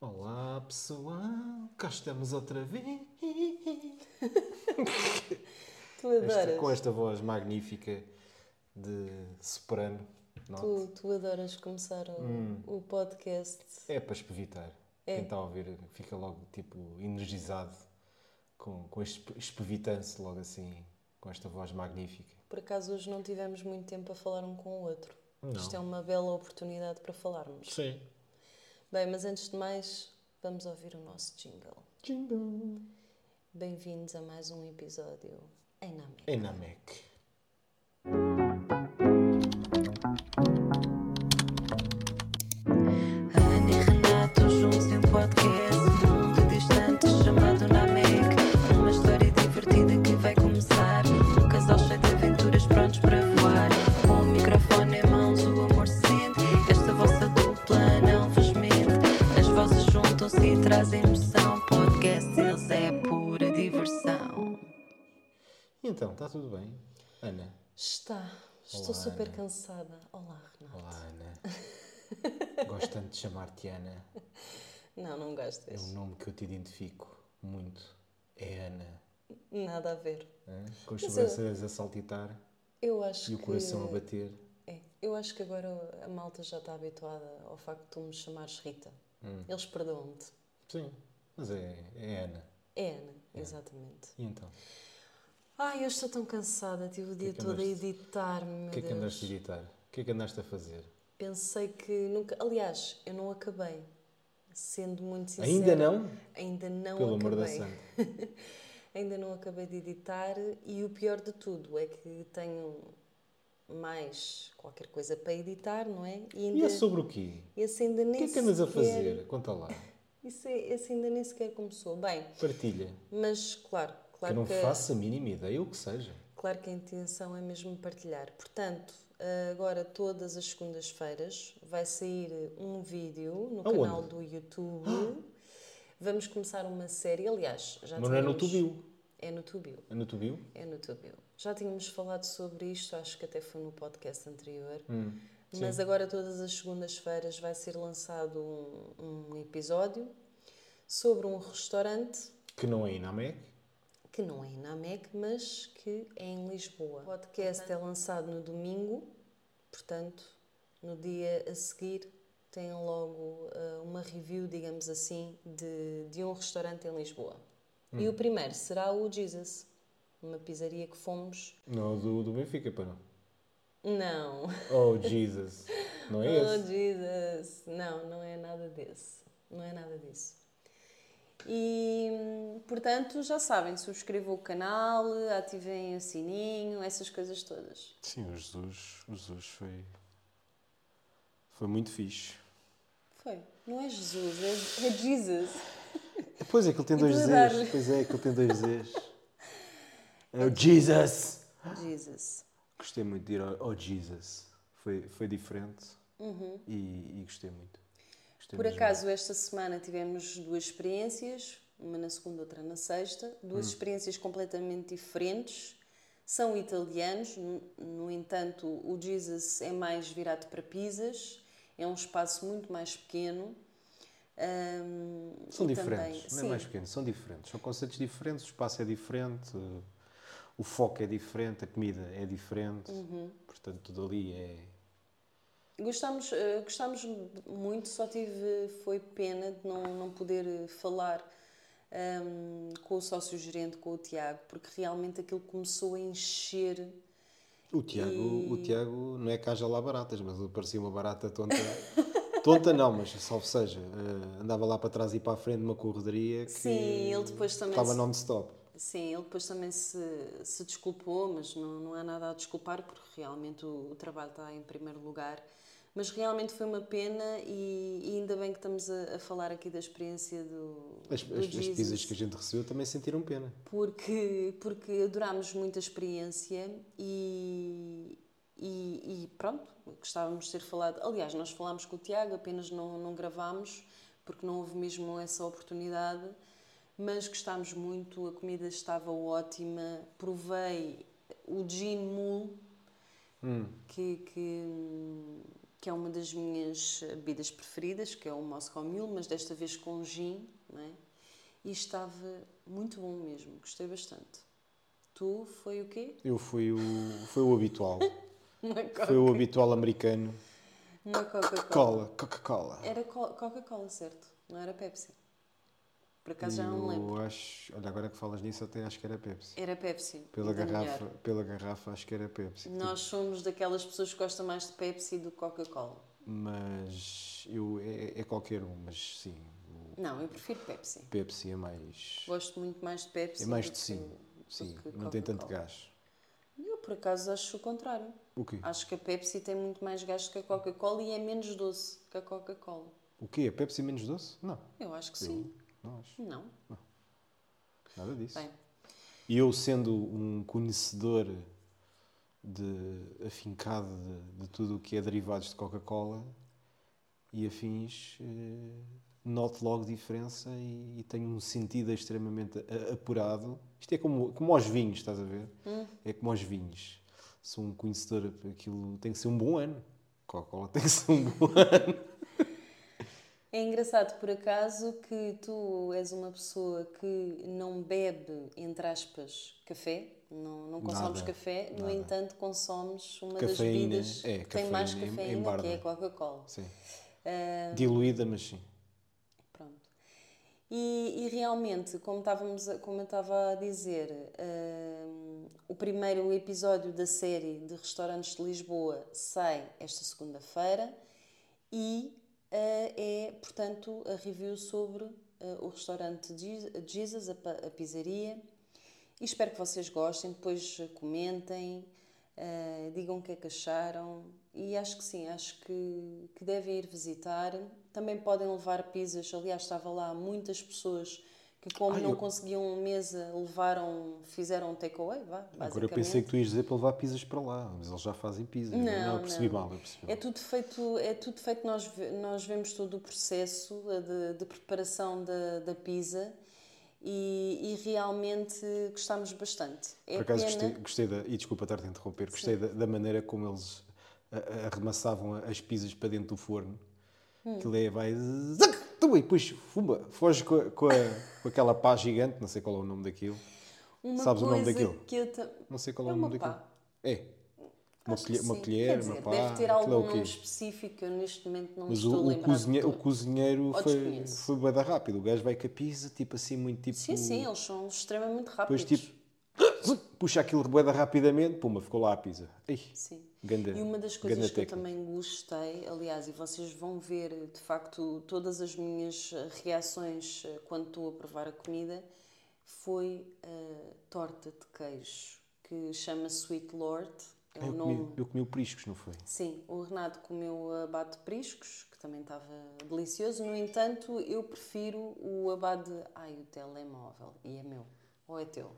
Olá pessoal, cá estamos outra vez. Tu Esta- adoras. com esta voz magnífica de soprano. Tu, tu adoras começar o, Hum. o podcast. É para espevitar. É. Quem está a ouvir fica logo tipo energizado com, com este espevitanço logo assim, com esta voz magnífica. Por acaso hoje não tivemos muito tempo a falar um com o outro. Não. Isto é uma bela oportunidade para falarmos. Sim. Bem, mas antes de mais, vamos ouvir o nosso jingle. Jingle. Bem-vindos a mais um episódio em Namek. Em Namek. Trazem emoção Podcast eles é pura diversão E então, está tudo bem? Ana. Está. Estou Olá, super Ana. cansada. Olá, Renato. Olá, Ana. Gosto tanto de chamar-te Ana. Não, não É gostas. um nome que eu te identifico muito. É Ana. Nada a ver. hã? Com as sobrancelhas a saltitar Eu acho e o que... coração a bater. É, eu acho que agora a malta já está habituada ao facto de tu me chamares Rita. Hum. Eles perdoam-te. Sim, mas é, é Ana. É Ana, exatamente. E então? Ai, eu estou tão cansada, tive o dia é que todo a andaste- editar, meu O que é que Deus. andaste a editar? O que é que andaste a fazer? Pensei que nunca. Aliás, eu não acabei. Sendo muito sincera. Ainda não? Ainda não Pelo amor da acabei. santa. Ainda não acabei de editar e o pior de tudo é que tenho mais qualquer coisa para editar, não é? E E ainda. é sobre o quê? Esse ainda O nem que é que andas a fazer? Conta lá. Isso é- esse ainda nem sequer começou. Bem, Partilha. mas claro, que eu claro não que, faço a mínima ideia, o que seja. claro que a intenção é mesmo partilhar. Portanto, agora todas as segundas-feiras vai sair um vídeo no Aonde? canal do YouTube. Vamos começar uma série, aliás, já Mas não é no Tubiu. É no Tubiu. É no Tubiu? É no Tubiu. Já tínhamos falado sobre isto, acho que até foi no podcast anterior. Hum, Mas agora, todas as segundas-feiras, vai ser lançado um, um episódio sobre um restaurante Que não é Inamec. que não é em Namek, mas que é em Lisboa. O podcast é lançado no domingo, portanto, no dia a seguir tem logo ah, uma review, digamos assim, de, de um restaurante em Lisboa. E o primeiro será o Jesus, uma pizzaria que fomos. Não, do, do Benfica, para não. Não, Oh, Jesus. Não é oh esse? Jesus, não, não é nada desse, não é nada disso. E, portanto, já sabem, subscrevam o canal, ativem o sininho, essas coisas todas. Sim, o Jesus, o Jesus foi. Foi muito fixe. Foi. Não é Jesus, é, é Jesus. Pois é, que ele tem E dois Z's. Pois é, que ele tem dois Z's. É o Jesus! Jesus. Gostei muito de ir ao, ao Jesus. Foi, foi diferente Uhum. e, e gostei muito. Gostei Por acaso, esta semana tivemos duas experiências, uma na segunda, outra na sexta, duas experiências completamente diferentes. São italianos, no, no entanto, o Jesus é mais virado para pizzas, é um espaço muito mais pequeno. Ahm, São diferentes, também- não é sim, mais pequeno, são diferentes. São conceitos diferentes, o espaço é diferente, o foco é diferente, a comida é diferente. Uhum. Portanto, tudo ali é. Gostámos, eh, gostámos muito, só tive foi pena de não, não poder eh, falar ahm, com o sócio-gerente, com o Tiago, porque realmente aquilo começou a encher. O Tiago, E- o Tiago não é que haja lá baratas, mas parecia uma barata tonta. tonta não, mas salvo seja, eh, andava lá para trás e para a frente numa corredoria que Sim, ele depois também estava se- non-stop. Sim, ele depois também se, se desculpou, mas não, não há nada a desculpar, porque realmente o, o trabalho está em primeiro lugar. Mas realmente foi uma pena e, e ainda bem que estamos a, a falar aqui da experiência do, As, do as, as Jesus. pizzas que a gente recebeu também sentiram pena. porque, porque adorámos muito a experiência e, e, e pronto, gostávamos de ter falado. Aliás, nós falámos com o Tiago, apenas não, não gravámos, porque não houve mesmo essa oportunidade, mas gostámos muito, a comida estava ótima, provei o gin mule, Hum. que, que, que é uma das minhas bebidas preferidas, que é o Moscow Mule, mas desta vez com gin, é? E estava muito bom mesmo, gostei bastante. Tu foi o quê? Eu fui o, foi o habitual. Foi o habitual americano. Uma Coca-Cola. Cola, Coca-Cola. Era co- Coca-Cola, certo? Não era Pepsi. Por acaso já não me Eu lembro. acho, olha, agora que falas nisso, até acho que era Pepsi. Era Pepsi. Pela garrafa, melhor. pela garrafa acho que era Pepsi. Nós somos daquelas pessoas que gostam mais de Pepsi do que Coca-Cola. Mas eu, é, é qualquer um, mas sim, Não, eu prefiro Pepsi. Pepsi é mais. Gosto muito mais de Pepsi. É mais de sim. Sim, não tem tanto gás. Eu, por acaso, acho o contrário. O quê? Acho que a Pepsi tem muito mais gás que a Coca-Cola e é menos doce que a Coca-Cola. O quê? A Pepsi menos doce? Não. Eu acho que Eu sim. Não acho. Não. Nada disso. Bem, E eu, sendo um conhecedor de, afincado de, de tudo o que é derivados de Coca-Cola e afins, eh, noto logo diferença e, e tenho um sentido extremamente apurado. Isto é como, como aos vinhos, estás a ver? É como aos vinhos. Sou um conhecedor, aquilo tem que ser um bom ano. Coca-Cola tem que ser um bom ano. É engraçado, por acaso, que tu és uma pessoa que não bebe, entre aspas, café, não, não consomes Nada, café, no nada. entanto consomes uma das Cafeína, bebidas é, que tem mais cafeína que é a Coca-Cola. Sim. Diluída, mas sim. Pronto. E, e realmente, como, estávamos a- como eu estava a dizer, o primeiro episódio da série de Restaurantes de Lisboa sai esta segunda-feira e é, portanto, a review sobre ah, o restaurante Je- Jesus, a, pizzaria. E espero que vocês gostem, depois eh, comentem, eh, digam o que é que acharam. E acho que sim, acho que, que devem ir visitar. Também podem levar pizzas. Aliás, estava lá muitas pessoas que, como não eu- conseguiam mesa, levaram, fizeram um takeaway, vá, Agora eu pensei que tu ias dizer para levar pizzas para lá, mas eles já fazem pizzas. Não, eu percebi não. mal, eu percebi É mal. tudo feito, é tudo feito nós, nós vemos todo o processo eh, de, de preparação da, da pizza e, e realmente gostamos bastante. É Por acaso pena- gostei, gostei da. E desculpa estar-te a interromper, gostei da, da maneira como eles a- arremassavam as pizzas para dentro do forno. Hum. Aquilo é, vai. Tu, E depois fumba, foge com, a- com, a- com aquela pá gigante, não sei qual é o nome daquilo. Uma Sabes o nome daquilo? Ta- Não sei qual é, É o nome daquilo. pá. É. Uma colher, uma, colher dizer, uma pá. Deve ter é algum nome específico, eu neste momento não Mas estou o, a lembrar. cozinhe- o cozinheiro Ou foi, foi bem da rápido. O gajo vai com a pizza, tipo assim, muito tipo. Sim, sim, eles são extremamente Depois rápidos. tipo. Puxa aquilo reboeda rapidamente, puma, ficou lá a pizza. Ei, Sim. ganda, E uma das coisas que eu também gostei, aliás, e vocês vão ver de facto todas as minhas eh, reações eh, quando estou a provar a comida, foi a torta de queijo que chama Sweet Lord. É o Eu nome. comi, eu comi o priscos, não foi? Sim, o Renato comeu abate de priscos, que também estava delicioso. No entanto, eu prefiro o abate de. Ai, o telemóvel. E é meu. Ou é teu?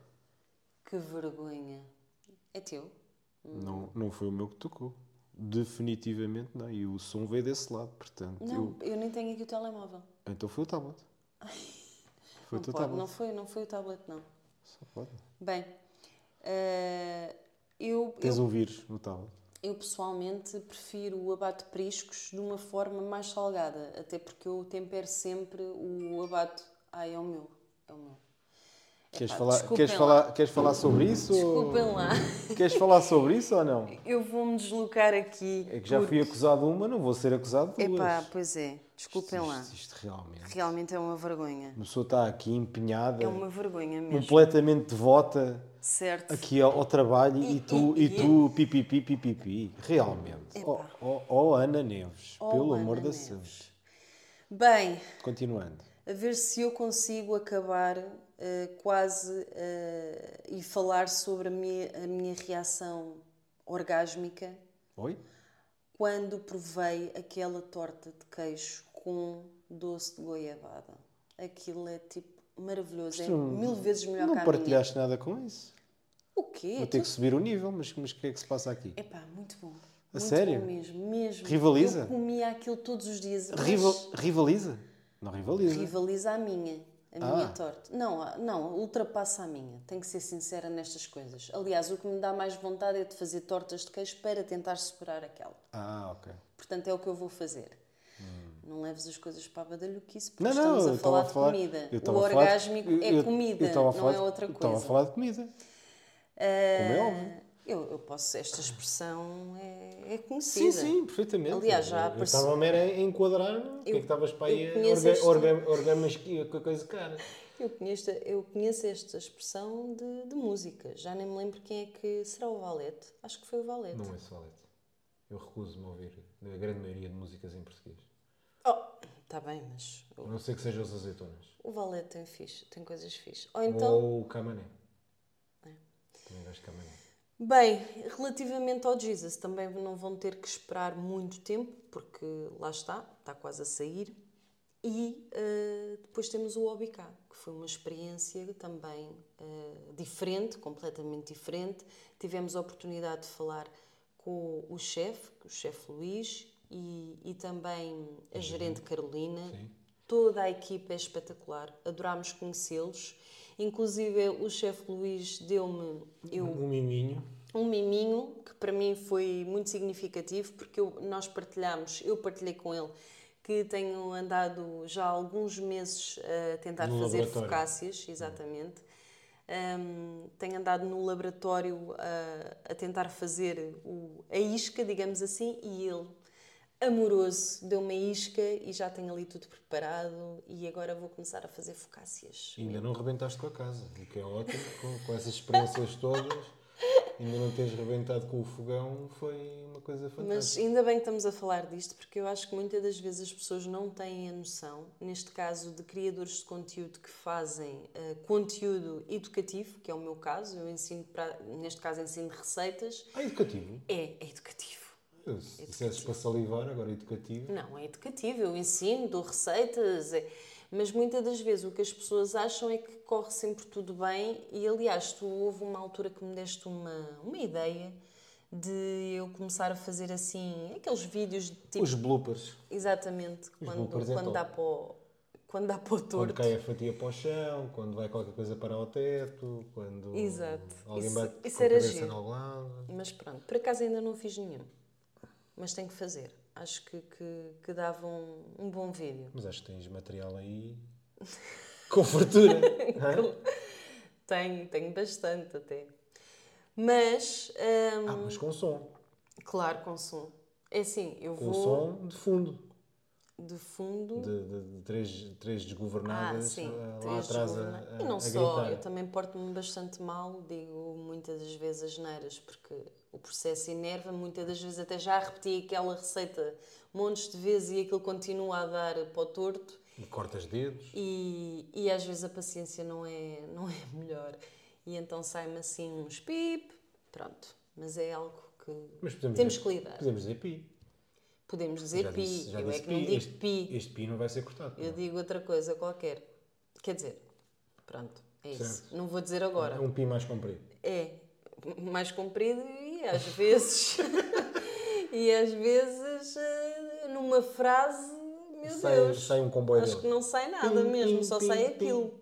Que vergonha. É teu? Não, não foi o meu que tocou. Definitivamente não. E o som veio desse lado, portanto. Não, eu nem tenho aqui o telemóvel. eu- então foi o tablet. Foi o Não, teu pode, tablet. não, foi, não foi o tablet, não. Só pode. Bem, eh, eu, Tens eu, um vírus no tablet. eu pessoalmente prefiro o abate de priscos de uma forma mais salgada, até porque eu tempero sempre o abate. Ai, é o meu. É o meu. Queres falar, queres, falar, queres falar sobre isso? Desculpem ou... lá. Queres falar sobre isso ou não? Eu vou-me deslocar aqui. É que já fui porque- acusado de uma, não vou ser acusado de duas. Epá, pois é. Desculpem isto, lá. Isto, isto realmente. Realmente é uma vergonha. Uma pessoa está aqui empenhada, É uma vergonha mesmo. completamente devota Certo. aqui ao, ao trabalho e, E- tu, e- e, tu pipipi, pipipi. Realmente. Oh, Epá. oh, oh, Ana Neves, Oh, pelo Ana amor da. Deus. Bem, Continuando. a ver se eu consigo acabar quase eh, e falar sobre a minha, a minha reação orgásmica Oi? quando provei aquela torta de queijo com doce de goiabada. Aquilo é tipo maravilhoso, é Tu não- mil vezes melhor Não que a minha. partilhaste nada com isso. O quê? Vou ter que subir o nível, mas o que é que se passa aqui? Epá, muito bom. A muito sério? bom mesmo, mesmo. Rivaliza? Eu comia aquilo todos os dias. mas Rival, rivaliza? Não rivaliza. Rivaliza a minha. A minha Ah. torta. Não, não, ultrapassa a minha. Tenho que ser sincera nestas coisas. Aliás, o que me dá mais vontade é de fazer tortas de queijo para tentar superar aquela. Ah, ok. Portanto, é o que eu vou fazer. Não leves as coisas para a badalhoquice, porque Não, não, estamos eu a falar a de falar. comida. eu O de- orgásmico eu- é eu- comida, eu a não falar é de- outra eu Estava a coisa. falar de comida. Como é óbvio. Eu, eu posso, esta expressão é, é Sim, conhecida. sim, perfeitamente. Aliás, já Eu- Eu apareceu- estava mesmo a enquadrar no que é que estavas para aí eu a orgamas com a coisa cara. Eu conheço, eu conheço esta expressão de, de música. Já nem me lembro quem é que será o Valete. Acho que foi o Valete. Não é solito. Eu recuso-me a ouvir a grande maioria de músicas em português. Oh, está bem, mas A o, não ser que sejam os azeitonas. o Valete tem, fixe, tem coisas fixe. Ou então, Ou o camané. É. Também gosto de camané. Bem, relativamente ao Jesus, também não vão ter que esperar muito tempo, porque lá está, está quase a sair. E eh, depois temos o OBK, que foi uma experiência também eh, diferente, completamente diferente. Tivemos a oportunidade de falar com o chefe, o chefe Luís, e, e também a gerente Carolina. Sim. Toda a equipa é espetacular, adorámos conhecê-los. Inclusive o chefe Luís deu-me eu, Um miminho. um miminho que para mim foi muito significativo porque eu- nós partilhamos, eu partilhei com ele que tenho andado já há alguns meses a tentar No fazer focácias, exatamente. Hum, tenho andado no laboratório a, a tentar fazer o- a isca, digamos assim, e ele, amoroso, deu-me a isca e já tenho ali tudo preparado e agora vou começar a fazer focácias. Ainda não rebentaste com a casa, o que é ótimo, com, com essas experiências todas. Ainda não teres rebentado com o fogão foi uma coisa Mas fantástica. ainda bem que estamos a falar disto, porque eu acho que muitas das vezes as pessoas não têm a noção, neste caso de criadores de conteúdo que fazem eh, conteúdo educativo, que é o meu caso, eu ensino, pra, neste caso ensino receitas, Ah, educativo. é, é educativo. Se dissesses para salivar, agora educativo. Não, é educativo, eu ensino, dou receitas, é- mas muitas das vezes o que as pessoas acham é que corre sempre tudo bem e aliás, tu houve uma altura que me deste uma, uma ideia de eu começar a fazer assim, aqueles vídeos de tipo... Os bloopers. Exatamente, quando, bloopers é quando, top. dá para o, quando dá para o Quando torto. cai a fatia para o chão, quando vai qualquer coisa para o teto, quando Exato. alguém Isso- bate isso com a cabeça giro. em algum lado. Mas pronto, por acaso ainda não fiz nenhum. Mas tenho que fazer. Acho que, que, que dava um, um bom vídeo. Mas acho que tens material aí com fartura. hã? Tenho, tenho bastante até. Mas, hum, ah, mas com som. claro, com som. É assim, eu Com vou som de fundo. de fundo. De, de- de três, três Ah, desgovernadas sim, ah, lá três atrás a, a, E não a só, gritar. eu também porto-me bastante mal, digo muitas das vezes as neiras, porque o processo enerva, muitas das vezes até já repeti aquela receita montes de vezes e aquilo continua a dar para o torto E cortas dedos. e, e às vezes a paciência não é, não é melhor. E então sai-me assim uns pip, pronto. Mas é algo que Mas temos dizer, que lidar. Podemos dizer pi. Podemos dizer Já pi, disse- já eu é disse que não digo Este, pi. este pi não vai ser cortado. Eu digo outra coisa qualquer. Quer dizer, pronto, é isso. Certo. Não vou dizer agora. É um pi mais comprido. É mais comprido e às vezes. e às vezes, eh, numa frase, meu Sai- Deus. sai um comboio Acho dele. que não sai nada Pim, mesmo, pim, só pim, sai aquilo.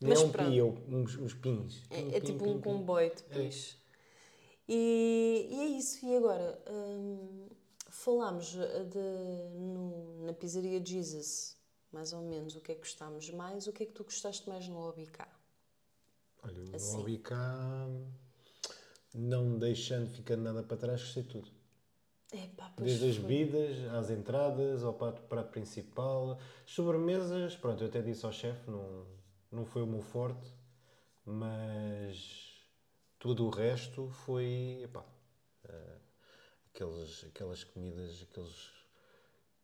Não Mas é um pronto. pi, é uns, uns pins. É, é tipo um comboio de peixe. E, e é isso. E agora, hum, falámos eh, de, no- na pizzaria Jesus, mais ou menos, o que é que gostámos mais, o que é que tu gostaste mais no OBK? Olha, o Assim. OBK, não deixando ficando nada para trás, gostei de tudo. Epá, Desde as bebidas, às entradas, ao prato, prato principal. Sobremesas, pronto, eu até disse ao chefe, não, não foi o meu forte, mas tudo o resto foi, epá, eh, aqueles, aquelas comidas, aqueles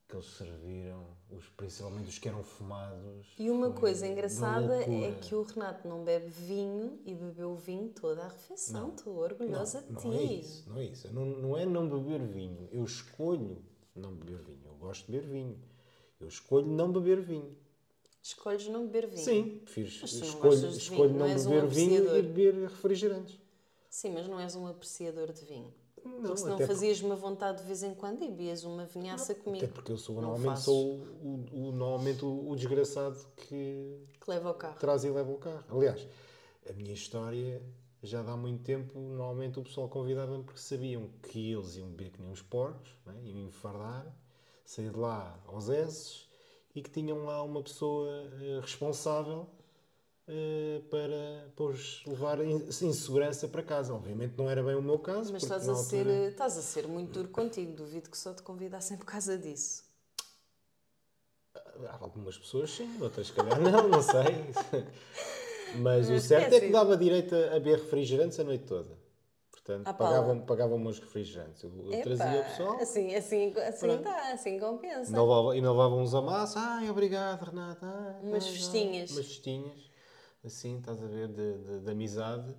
que eles serviram, os, principalmente os que eram fumados. E uma coisa engraçada é que o Renato não bebe vinho e bebeu vinho toda a refeição. Estou orgulhosa não, de ti. Não é isso, não é isso. Não, não é não beber vinho. Eu escolho não beber vinho. Eu gosto de beber vinho. Eu escolho não beber vinho. Escolhes não beber vinho. Sim, prefiro, Mas tu não escolho, de escolho vinho, não não és um beber vinho e beber refrigerantes. Sim, mas não és um apreciador de vinho. Não, Porque senão até fazias-me vontade de vez em quando e bebias uma vinhaça comigo. Até porque eu sou, Não normalmente sou o, o- normalmente o, o desgraçado que Que leva ao carro. traz e leva o carro. Aliás, a minha história já dá muito tempo, normalmente o pessoal convidava-me porque sabiam que eles iam beber que nem uns porcos, né? iam enfardar, sair de lá aos esses e que tinham lá uma pessoa eh, responsável eh, para, para os levar em, em segurança para casa. Obviamente não era bem o meu caso. Mas estás a, ser, altura- estás a ser muito duro contigo. Duvido que só te convidassem por causa disso. Há Algumas pessoas sim, outras calhar não, não sei. Mas o Mas certo é é que assim. dava direito a a beber refrigerantes a noite toda. Portanto, pala. pagavam, pagavam os refrigerantes. Eu, eu trazia o pessoal Assim, assim, assim Pronto. dá, assim compensa. e não levava, não levavam uns amassos. Ai, obrigado, Renata. Ai, Umas festinhas. Umas festinhas, assim, estás a ver, de, de, de amizade.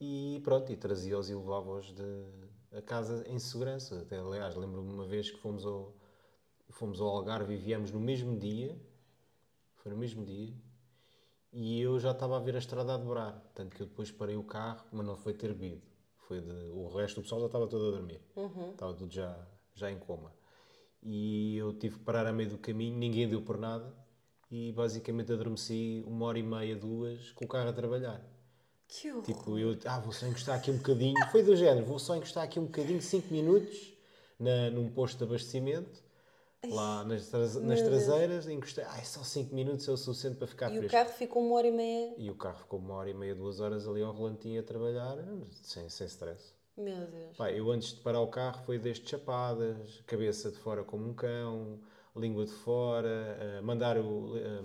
E pronto, e trazia-os e levava-os de- a casa em segurança. Até, aliás, lembro-me uma vez que fomos ao, fomos ao Algarve e viemos no mesmo dia. Foi no mesmo dia. E eu já estava a ver a estrada a dobrar. Tanto que eu depois parei o carro, mas não foi ter bebido. Foi de, o resto do pessoal já estava todo a dormir. Estava tudo já, já em coma. E eu tive que parar a meio do caminho, ninguém deu por nada. E basicamente adormeci uma hora e meia, duas, com o carro a trabalhar. Que horror. Tipo, eu, ah, vou só encostar aqui um bocadinho. Foi do género, vou só encostar aqui um bocadinho, 5 minutos, na, num posto de abastecimento, lá nas, tras- nas traseiras, encostei. Ai, só 5 minutos é o suficiente para ficar E o fresco. carro ficou uma hora e meia. E o carro ficou uma hora e meia, duas horas ali ao relantinho a trabalhar, sem, sem stress. Meu Deus. Pá, eu antes de parar o carro foi desde chapadas, cabeça de fora como um cão, língua de fora, eh, mandar o, eh,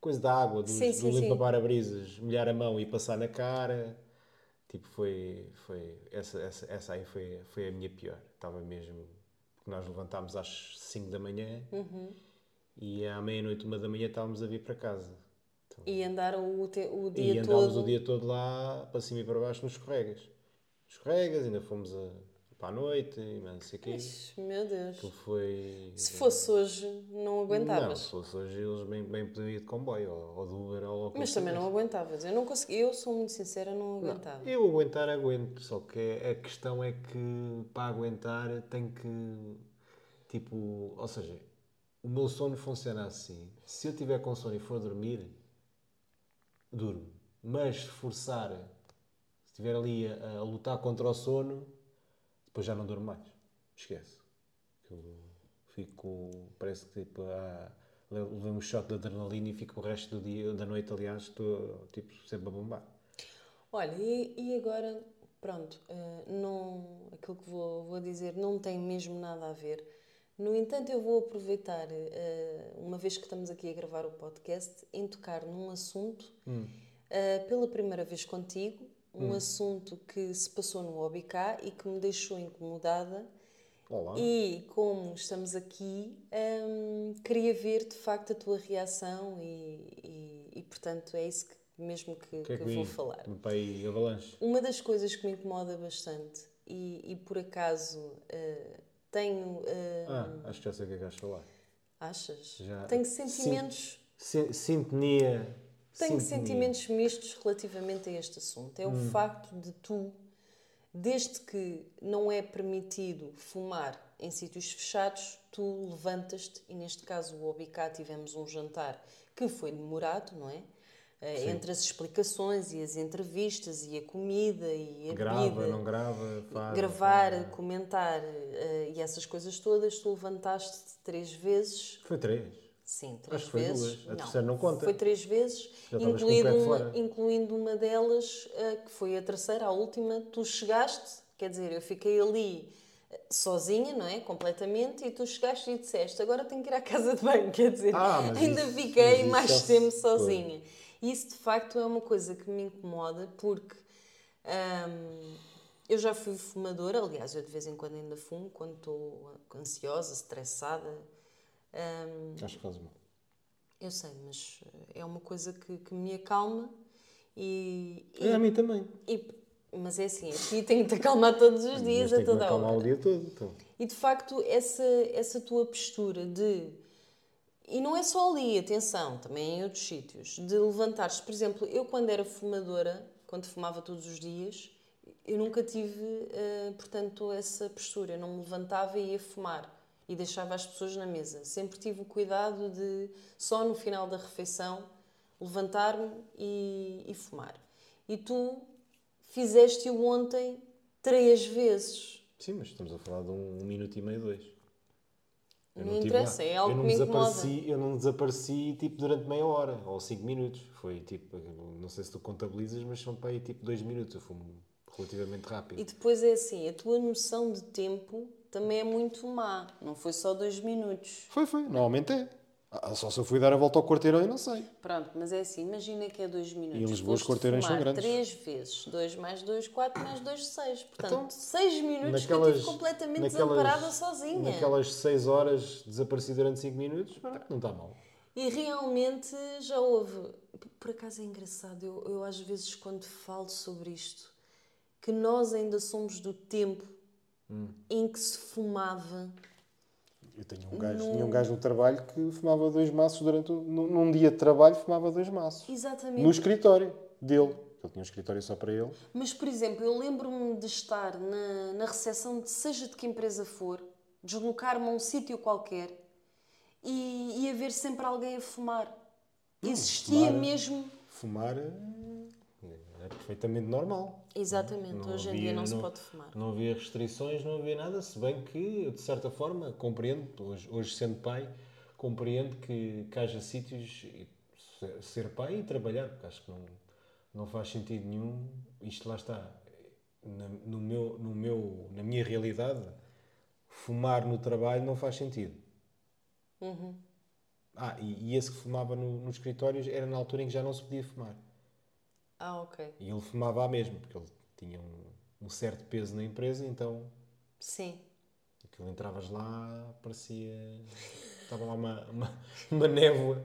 coisa da água do, Sim, do sim, sim. limpa-para-brisas, molhar a mão e passar na cara. Tipo, foi, foi essa, essa, essa aí foi, foi a minha pior. Estava mesmo, porque nós levantámos às 5 da manhã Uhum. e à meia-noite, uma da manhã estávamos a vir para casa. Então, E andaram o, te- o e dia andámos todo. o dia todo lá, para cima e para baixo, nos escorregas. Escorregas, ainda fomos a, para a noite, e não sei o quê. Ixi, Meu Deus. Aquilo foi... Se fosse hoje, não Não, aguentavas. se fosse hoje, eles bem, bem podiam ir de comboio, ou, ou de Uber, ou que Mas também não aguentavas. Eu não consegui. Eu sou muito sincera, não aguentava. Eu aguentar, aguento. Só que a questão é que para aguentar tem que. Tipo. Ou seja, o meu sono funciona assim. Se eu tiver com sono e for dormir, durmo. Mas se forçar, se estiver ali a, a lutar contra o sono, depois já não durmo mais. Esquece. Eu fico. Parece que tipo. Ah, levei um shot de adrenalina e fico o resto do dia, da noite, aliás, estou tipo, sempre a bombar. Olha, e, e agora, pronto, eh, não, aquilo que vou, vou dizer não tem mesmo nada a ver. No entanto, eu vou aproveitar, eh, uma vez que estamos aqui a gravar o podcast, em tocar num assunto, eh, pela primeira vez contigo, um assunto que se passou no OBK e que me deixou incomodada. Olá. E como estamos aqui, hum, queria ver de facto a tua reação e, e- e, portanto é isso que, mesmo que, que é que que vou falar. Pai avalanche. Uma das coisas que me incomoda bastante e, e por acaso eh, tenho. eh, Ah, acho que já sei o que é que vais falar. achas? Já- Tenho Sim. sentimentos. Sin- Sintonia. Tenho sentimentos mistos relativamente a este assunto. É o Hum. facto de tu, desde que não é permitido fumar em sítios fechados, tu levantas-te e, neste caso, o OBK tivemos um jantar que foi demorado, não é? Eh, Sim. Entre as explicações e as entrevistas e a comida e a Grava, bebida não grava, faz. gravar, faz. comentar eh, e essas coisas todas, tu levantaste três vezes. Foi três. Sim, três Acho que foi vezes. duas. A terceira não conta. Foi três vezes, incluindo uma, incluindo uma delas, eh, que foi a terceira, a última. Tu chegaste, quer dizer, eu fiquei ali eh, sozinha, não é? Completamente, e tu chegaste e disseste: agora tenho que ir à casa de banho, quer dizer, Ah, ainda isso- fiquei mais se- tempo sozinha. Isso de facto é uma coisa que me incomoda porque. hum, eu já fui fumadora, aliás, eu de vez em quando ainda fumo, quando estou ansiosa, estressada. Hum, Acho que faz mal. eu sei, mas eh, é uma coisa que, que me acalma e, e- É, a mim também. e- mas é assim, aqui tenho que te acalmar todos os dias, a toda hora. o dia todo. Então. E de facto, essa, essa tua postura de. E não é só ali, atenção, também em outros sítios. De levantares, por exemplo, eu quando era fumadora, quando fumava todos os dias, eu nunca tive, eh, portanto, essa postura. Eu não me levantava e ia fumar. E deixava as pessoas na mesa. Sempre tive o cuidado de, só no final da refeição, levantar-me e, e fumar. E tu fizeste-o ontem três vezes. Sim, mas estamos a falar de um, um minuto e meio, dois. Eu Não interessa, é algo eu não que me desapareci, Eu não desapareci tipo durante meia hora ou cinco minutos. Foi tipo, não sei se tu contabilizas, mas são para aí tipo dois minutos. Eu fumo relativamente rápido. E depois é assim, a tua noção de tempo também é muito má. Não foi só dois minutos. Foi, foi. Normalmente é. Ah, Só se eu fui dar a volta ao quarteirão, eu não sei. Pronto, mas é assim, imagina que é dois minutos. E em Lisboa os quarteirões são grandes. três vezes. Dois mais dois, quatro mais dois, seis. Portanto, Então, seis minutos que eu estive completamente desamparada sozinha. Naquelas 6 horas desapareci durante 5 minutos, pronto, não está mal. E realmente já houve. Por acaso é engraçado, eu, eu às vezes quando falo sobre isto, que nós ainda somos do tempo Hum. em que se fumava. Eu tenho um gajo, tinha um gajo no trabalho que fumava dois maços durante. Num, num dia de trabalho, fumava dois maços. Exatamente. No escritório dele. Ele tinha um escritório só para ele. Mas, por exemplo, eu lembro-me de estar na, na recepção de seja de que empresa for, deslocar-me a um sítio qualquer e, e haver sempre alguém a fumar. Existia fumar- mesmo. Fumar é perfeitamente normal. Exatamente, Não hoje em havia- dia não, se não- pode fumar. Não havia restrições, não havia nada, se bem que, eu, de certa forma, compreendo, hoje, hoje sendo pai, compreendo que, que haja sítios, ser- pai e trabalhar, porque acho que não, não faz sentido nenhum, isto lá está, na, no meu, no meu, na minha realidade, fumar no trabalho não faz sentido. Ah, e, e esse que fumava no, nos escritórios era na altura em que já não se podia fumar. Ah, ok. E ele fumava à mesma, porque ele tinha um, um certo peso na empresa, então Sim. aquilo entravas lá, parecia. Estava lá uma, uma, uma névoa,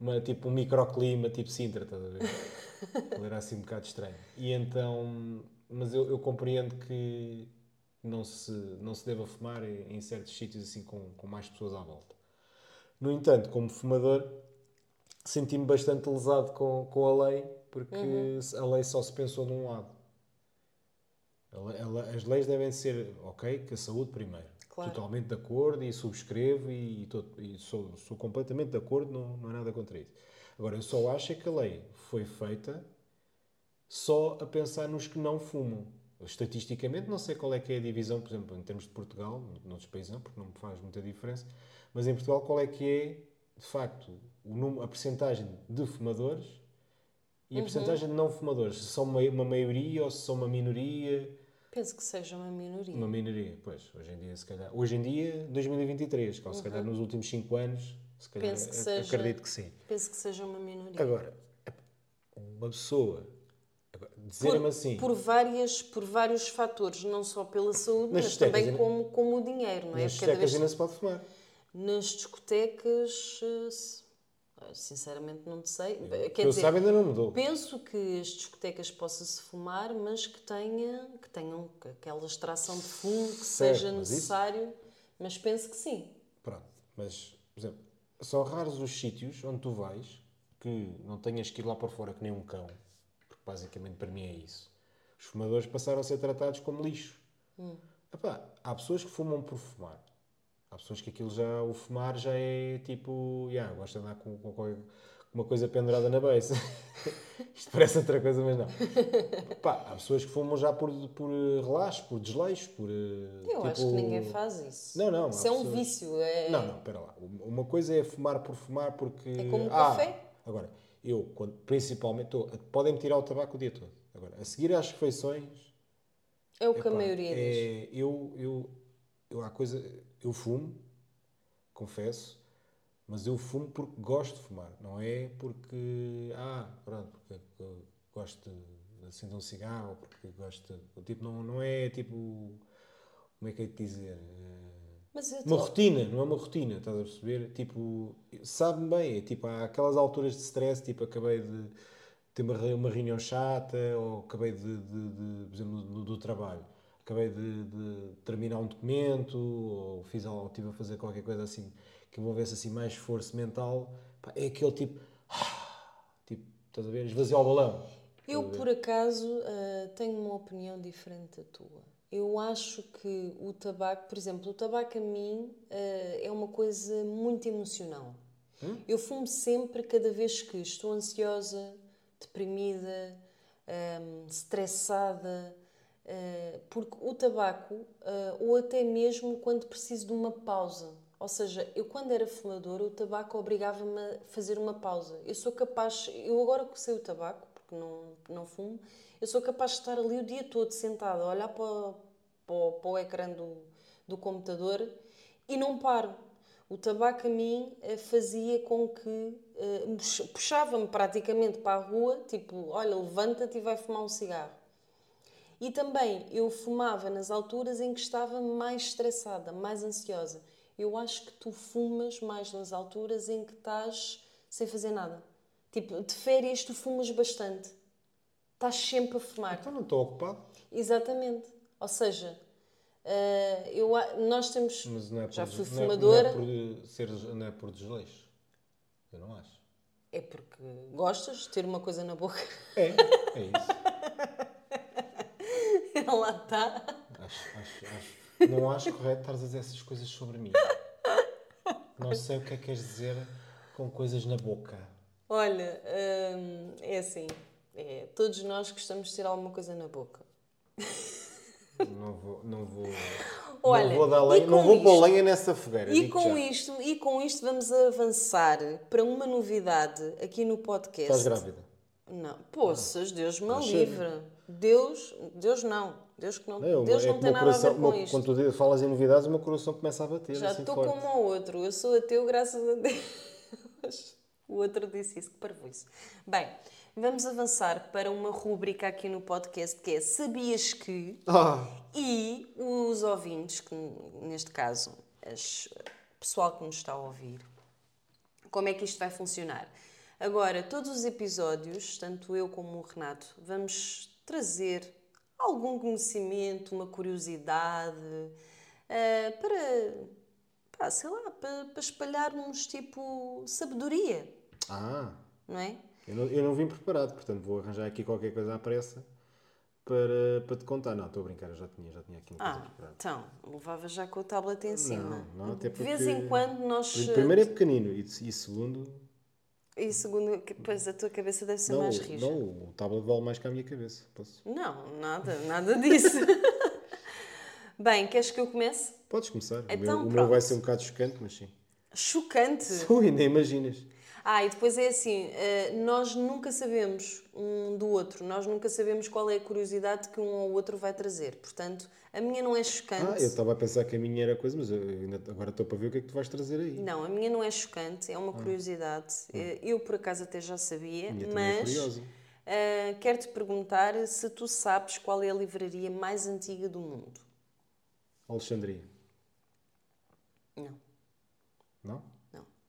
uma, tipo um microclima, tipo Sintra, estás a ver? Ele era assim um bocado estranho. E então. Mas eu, eu compreendo que não se, não se deva fumar em, em certos sítios assim com, com mais pessoas à volta. No entanto, como fumador, senti-me bastante lesado com, com a lei, porque a lei só se pensou de um lado. As leis devem ser, ok, que a saúde primeiro. Claro. Totalmente de acordo e subscrevo e, tô- e sou, sou completamente de acordo, não, não há nada contra isso. Agora, eu só acho é que a lei foi feita só a pensar nos que não fumam. Estatisticamente, não sei qual é que é a divisão, por exemplo, em termos de Portugal, noutros países não, porque não me faz muita diferença, mas em Portugal qual é que é, de facto, o número, a percentagem de fumadores e a percentagem de não fumadores. Se são uma, uma maioria ou se são uma minoria. Penso que seja uma minoria. Uma minoria, pois, hoje em dia, se calhar. Hoje em dia, 2023, que ou se calhar nos últimos 5 anos, se calhar, Penso que seja- acredito que sim. Penso que seja uma minoria. Agora, uma pessoa dizer-me assim. Por, várias, por vários fatores, não só pela saúde, Nas mas também como, como o dinheiro, não é? nas Cada vez ainda se pode fumar. Nas discotecas, eh, sinceramente não sei. Quer Que eu dizer, saiba, ainda não mudou. penso que as discotecas possa-se fumar, mas que, tenha, que tenham aquela extração de fumo que Certo, seja mas isso- necessário, mas penso que sim. Pronto, mas, por exemplo, são raros os sítios onde tu vais que não tenhas que ir lá para fora que nem um cão, porque basicamente para mim é isso. Os fumadores passaram a ser tratados como lixo. Epá, há pessoas que fumam por fumar. Pessoas que aquilo já, o fumar já é tipo, yeah, gosto de andar com, com com uma coisa pendurada na beça. Isto parece outra coisa, mas não. Epá, há pessoas que fumam já por, por relaxo, por desleixo, por. Eu acho que tipo- ninguém faz isso. Não, não, Isso é um pessoas- vício. É... não, não, espera lá. Uma coisa é fumar por fumar porque. É como Ah, café. Agora, eu, quando, principalmente, tô- podem-me tirar o tabaco o dia todo. Agora, a seguir às refeições. É o que a epá, maioria diz. é, eu, eu, eu, há coisa. Eu fumo, confesso, mas eu fumo porque gosto de fumar. Não é porque. Ah, pronto, porque gosto de acender um cigarro, porque gosto. De, tipo, não, não é tipo. Como é que é de dizer? Eh, uma rotina, não é uma rotina, estás a perceber? Tipo, sabe-me bem, é tipo, há aquelas alturas de stress, tipo, acabei de ter uma, uma reunião chata, ou acabei de, de, de, por exemplo, do, do trabalho, acabei de, de terminar um documento, ou fiz algo, estive a fazer qualquer coisa assim, que envolvesse assim mais esforço mental, pá, é aquele tipo, tipo, estás a ver? Esvaziar o balão. Eu, por acaso, ah, tenho uma opinião diferente da tua. Eu acho que o tabaco, por exemplo, o tabaco a mim eh, é uma coisa muito emocional. Eu fumo sempre, cada vez que estou ansiosa, deprimida, ehm, estressada, porque o tabaco, eh, ou até mesmo quando preciso de uma pausa. Ou seja, eu quando era fumadora, o tabaco obrigava-me a fazer uma pausa. Eu sou capaz, eu agora que sei o tabaco, porque não, não fumo, eu sou capaz de estar ali o dia todo sentada a olhar para, o- para, o- para o ecrã do, do computador e não paro. O tabaco a mim eh, fazia com que eh, me puxa- puxava-me praticamente para a rua, tipo, olha, levanta-te e vai fumar um cigarro. E também eu fumava nas alturas em que estava mais estressada, mais ansiosa. Eu acho que tu fumas mais nas alturas em que estás sem fazer nada. Tipo, de férias tu fumas bastante. Estás sempre a fumar. Então não estou ocupado. Exatamente. Ou seja, eh, eu, nós temos. Mas não é por, já fui é- fumadora. Não é, por ser, não é por desleixo. Eu não acho. É porque gostas de ter uma coisa na boca. É, é isso. Lá está. Acho, acho, acho. Não acho correto estares a dizer essas coisas sobre mim. Não sei o que é que queres dizer com coisas na boca. Olha, hum, é assim. É, todos nós gostamos de ter alguma coisa na boca. Não vou, não vou, Olha, não vou dar lenha, não vou pôr isto- lenha nessa fogueira. E com, já. isto, e com isto vamos avançar para uma novidade aqui no podcast. Estás grávida? Não, poças, Deus me livre. Deus, Deus não. Deus que não, Não, Deus é não tem nada a ver coração- com meu- isto. Quando tu falas em novidades, o meu coração começa a bater. Já assim estou forte. como o outro. Eu sou ateu, graças a Deus. O outro disse isso, que parvoíce. Bem, vamos avançar para uma rúbrica aqui no podcast que é Sabias que? Ah, E os ouvintes, que neste caso, as- o pessoal que nos está a ouvir, como é que isto vai funcionar? Agora, todos os episódios, tanto eu como o Renato, vamos trazer algum conhecimento, uma curiosidade, eh, para, pá, sei lá, para, para espalharmos tipo sabedoria, ah, não é? eu não, eu não vim preparado, portanto vou arranjar aqui qualquer coisa à pressa para, para te contar. Não, estou a brincar, eu já tinha, já tinha aqui uma coisa Ah, preparada. então, levava já com o tablet em cima. Não, não, até De vez porque- em quando nós. Pr- Primeiro é pequenino e, e segundo, E segundo, pois a tua cabeça deve ser não, mais rija. não, o tablet vale mais que a minha cabeça. Posso? Não, nada, nada disso. Bem, queres que eu comece? Podes começar. Então, o meu, o meu vai ser um bocado chocante, mas sim. Chocante. Ui, nem imaginas. Ah, e depois é assim, eh, nós nunca sabemos um do outro, nós nunca sabemos qual é a curiosidade que um ou outro vai trazer. Portanto, a minha não é chocante. Ah, eu estava a pensar que a minha era coisa, mas agora estou para ver o que é que tu vais trazer aí. Não, a minha não é chocante, é uma curiosidade. Eh, Eu, por acaso, até já sabia, é mas curiosa. eh, quero-te perguntar se tu sabes qual é a livraria mais antiga do mundo. Alexandria. Não, Não?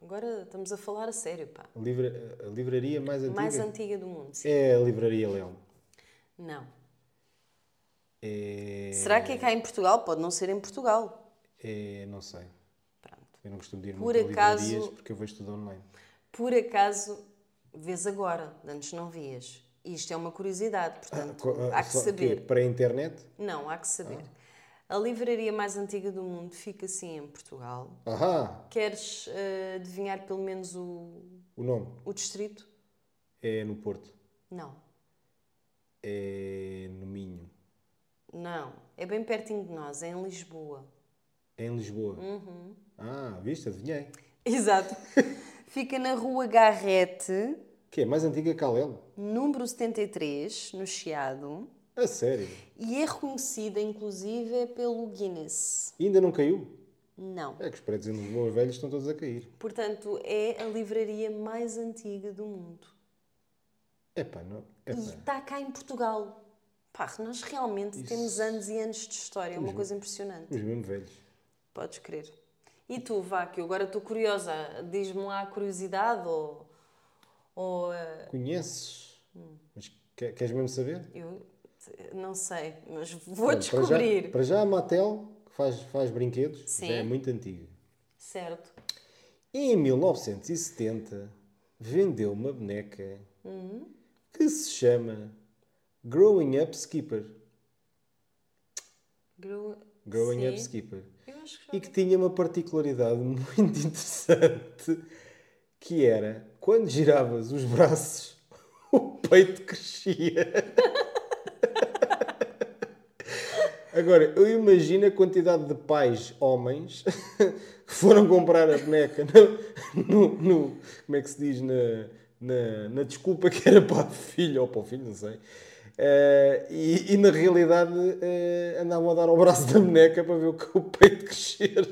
Agora estamos a falar a sério, pá. A, livra- a livraria mais antiga Mais antiga do mundo, sim. é a Livraria Leão. Não. É... Será que é cá em Portugal? Pode não ser em Portugal. é... Não sei. Pronto. Eu não costumo ir Por muito a acaso- livrarias porque eu vejo tudo online. Por acaso, vês agora, antes não vias. Isto é uma curiosidade, portanto, Co- ah, há que só saber. Para a internet? Não, há que saber. A livraria mais antiga do mundo fica sim em Portugal. Ahá! Queres eh, adivinhar pelo menos o, O nome o distrito? é no Porto. Não. É no Minho. Não. É bem pertinho de nós, é em Lisboa. É em Lisboa. Uhum. Ah, viste? Adivinhei. Exato. fica na Rua Garrete, Que é mais antiga que a Lelo? número 73, no Chiado. A sério? E é reconhecida, inclusive, pelo Guinness. E ainda não caiu? Não. É que os prédios Lisboa velhos estão todos a cair. Portanto, é a livraria mais antiga do mundo. Epá, não. E Epá. está cá em Portugal. Pá, nós realmente temos anos e anos de história. É uma coisa impressionante. Os mesmo velhos. Podes crer. E tu, vá, que eu agora estou curiosa. Diz-me lá a curiosidade ou... ou eh, Conheces? Hum. Mas que- queres mesmo saber? eu não sei, mas vou Olha, descobrir. Para já, para já a Mattel, que faz, faz brinquedos, Sim. já é muito antiga. Certo. Em 1970, vendeu uma boneca Uhum. que se chama Growing Up Skipper. Grow... Growing Sim. Up Skipper. Que E que tinha uma particularidade muito interessante, que era, quando giravas os braços, o peito crescia. Agora, eu imagino a quantidade de pais, homens, que foram comprar a boneca no, no- no- como é que se diz, na, na, na desculpa que era para o filho, ou para o filho, não sei. Eh, e, e, na realidade eh, andavam a dar ao braço da boneca para ver o, o peito crescer.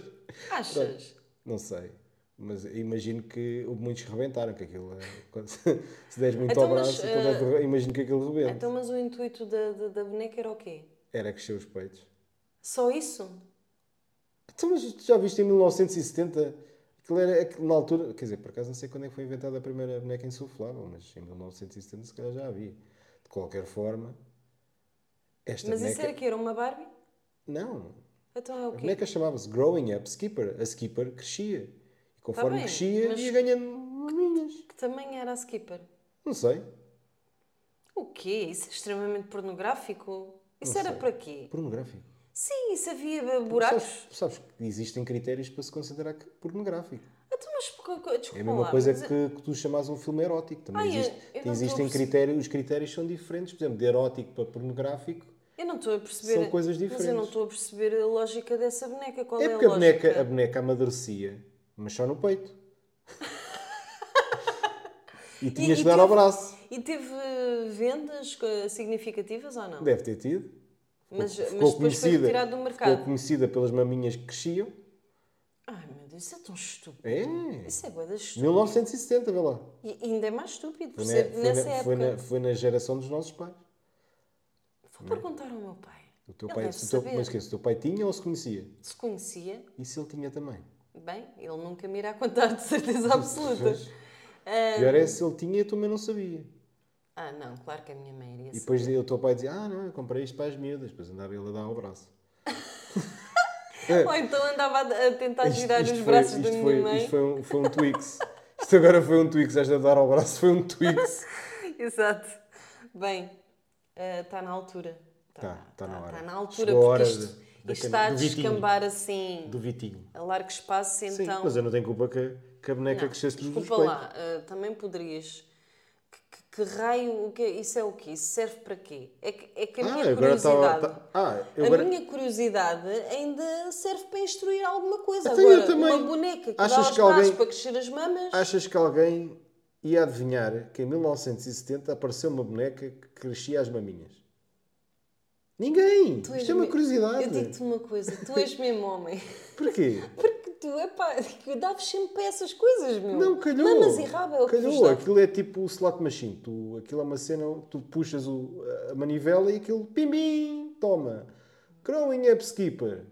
Achas? Não sei. Mas imagino que muitos rebentaram, que aquilo é- quando- se deres muito Então, ao mas, braço, deve re- imagino que aquilo rebenta. Então, mas o intuito da, da, da boneca era o quê? Era crescer os peitos. Só isso? Então, mas tu já viste em 1970? Aquilo era aquilo na altura. Quer dizer, por acaso não sei quando é que foi inventada a primeira boneca insuflável, mas em 1970 se calhar já havia. De qualquer forma, esta Mas boneca. isso era que era uma Barbie? Não. Então é o A quê? boneca chamava-se Growing Up Skipper. A Skipper crescia. E conforme Tá bem, crescia, ia ganhando maminhas. Que tamanho era a Skipper? Não sei. O quê? Isso é extremamente pornográfico? Isso Não era sei. para quê? Pornográfico. Sim, isso havia buracos. Sabes, sabes que existem critérios para se considerar que- pornográfico. Então, mas desculpa É a mesma lá, coisa mas- que, que tu chamas um filme erótico. Também Ai, existe- eu existem a critérios, os critérios são diferentes. Por exemplo, de erótico para pornográfico. Eu não estou a perceber. São coisas Mas eu não diferentes. estou a perceber a lógica dessa boneca. Qual é, É porque a lógica? boneca, a boneca amadurecia, mas só no peito. E tinhas e que dar ao braço. E teve vendas significativas ou não? Deve ter tido. Mas, Ficou mas depois foi retirado do Ficou mercado. conhecida pelas maminhas que cresciam. Ai meu Deus, isso é tão estúpido. É. Isso é boeda estúpido. 1970, vê lá. E ainda é mais estúpido por Foi, ser na, foi, nessa na, época. foi, na, foi na geração dos nossos pais. Vou perguntar ao meu pai. O teu Ele pai, se teu, mas que se o teu pai tinha ou se conhecia? Se conhecia, E se ele tinha também? bem, ele nunca me irá contar de certeza absoluta. Pois. Pior é se ele tinha e eu também não sabia. Ah, não, claro que a minha mãe iria E depois o teu pai dizia, ah não, eu comprei isto para as miúdas. Depois andava ele a dar ao braço. saber. Ou então andava a a tentar girar isto os foi- braços da minha foi, mãe. Isto foi um, foi um Twix. Isto agora foi um Twix. Esta de dar ao braço foi um Twix. Exato. Bem, está na altura. Tá, tá na hora. Está na altura, Chegou a porque isto, de- isto está a descambar assim Do Vitinho. a largo espaço, Sim, então... mas eu não tenho culpa que, que a boneca Não, crescesse dos desculpa lá, ah, também poderias... Que, que- que raio, o que, isso é o quê? Isso serve para quê? É que, é que a Ah, minha está- curiosidade... tá- ah, eu A agora- minha curiosidade ainda serve para instruir alguma coisa. Então eu Agora, também. uma boneca que Achas dá que alguém- para crescer as mamas... Achas que alguém ia adivinhar que em 1970 apareceu uma boneca que crescia as maminhas? Ninguém! Tu Isto é uma me- curiosidade. Eu digo-te uma coisa, tu és mesmo homem. Porquê? Porque tu, epá, que davas sempre para essas coisas, meu. Não, calhou. Mamas e rabo é o que calhou. dá. Aquilo é tipo o slot machine. Tu, aquilo é uma cena, tu puxas o- a manivela e aquilo, pim, pim, toma. Growing up skipper.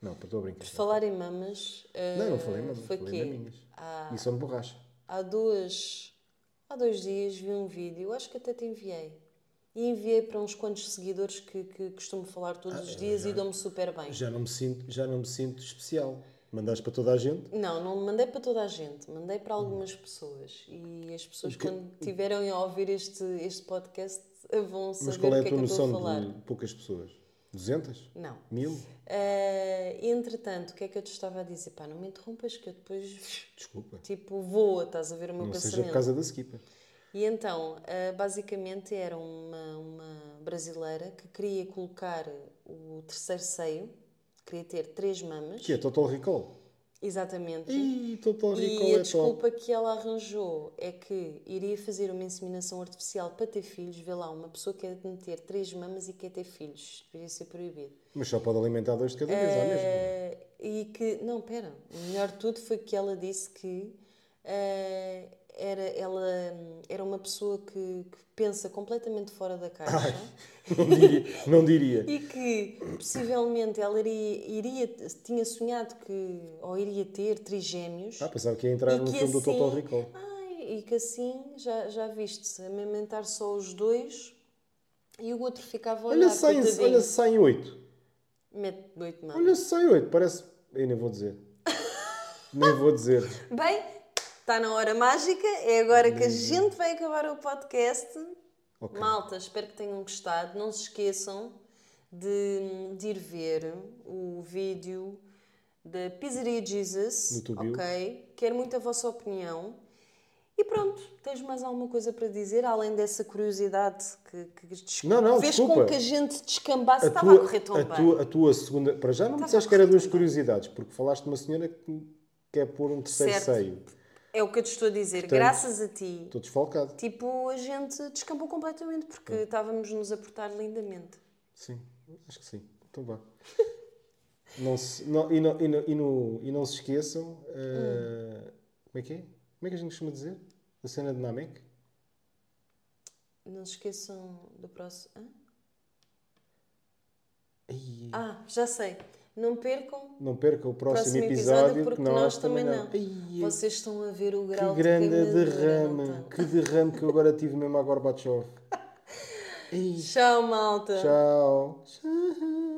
Não, estou a brincar. Por falar em mamas... Não, não eh, falei mamas, Foi falei quê? maminhas. Há, E são de borracha. há duas... Há dois dias vi um vídeo, acho que até te enviei. E enviei para uns quantos seguidores que, que costumo falar todos os dias e dou-me super bem. Ah, Já não me sinto, já não me sinto especial. Mandaste para toda a gente? Não, não mandei para toda a gente, mandei para algumas pessoas. E as pessoas, que- quando tiverem a ouvir este, este podcast, vão saber Mas qual é a é tua a noção de poucas pessoas? 200? Não. Mil? Eh, entretanto, o que é que eu te estava a dizer? Pá, não me interrompas que eu depois, Desculpa. tipo, voa, estás a ver o meu Não seja pensamento. por causa da skipper. E então, eh, basicamente era uma, uma brasileira que queria colocar o terceiro seio, queria ter três mamas. Que é Total Recall? Exatamente. Ih, Total Recall E a é top. desculpa que ela arranjou é que iria fazer uma inseminação artificial para ter filhos. Vê lá, uma pessoa quer meter três mamas e quer ter filhos. Deveria ser proibido. Mas só pode alimentar dois de cada vez, à mesma. Eh, e que, não, pera, o melhor de tudo foi que ela disse que eh, era, ela era uma pessoa que, que pensa completamente fora da caixa. Não diria. Não diria. E que possivelmente ela iria, iria, tinha sonhado que, ou iria ter trigêmeos. Ah, pensava que ia entrar no filme do assim- Total Recall. Ai, e que assim, já, já viste-se, amamentar só os dois e o outro ficava a olhar, Olha, coitadinho. olha, saem oito. Mete oito mamas. Olha, saem oito. Parece. Eu nem vou dizer. nem vou dizer. Bem, está na hora mágica, é agora que a gente vai acabar o podcast. Ok. Malta, espero que tenham gostado. Não se esqueçam de, de ir ver o vídeo da Pizzeria Jesus. Tubiu. Ok. Quero muito a vossa opinião. E pronto, tens mais alguma coisa para dizer, além dessa curiosidade que, que Não, não, fez desculpa. com que a gente descambasse? A Estava a tua, correr tão a, bem. tua, a tua segunda. Para já não me Estava disseste a que era duas curiosidades, porque falaste de uma senhora que quer pôr um terceiro Certo. seio. É o que eu te estou a dizer. Portanto, Graças a ti, Estou desfalcado. tipo, a gente descampou completamente porque estávamos nos a portar lindamente. Sim, acho que sim. Então vá. Não se, não, e, não, e, não, e, não, e não se esqueçam. eh, Como é que é? Como é que a gente costuma dizer? A cena de Namek? Não se esqueçam do próximo. Hã? Ah, já sei. Não percam não perca o próximo, próximo episódio, episódio porque que nós, também não. Ai, Vocês estão a ver o que grau grande de? Que derrame que eu agora tive mesmo a Gorbachev. Ai, Tchau, malta. tchau. Tchau.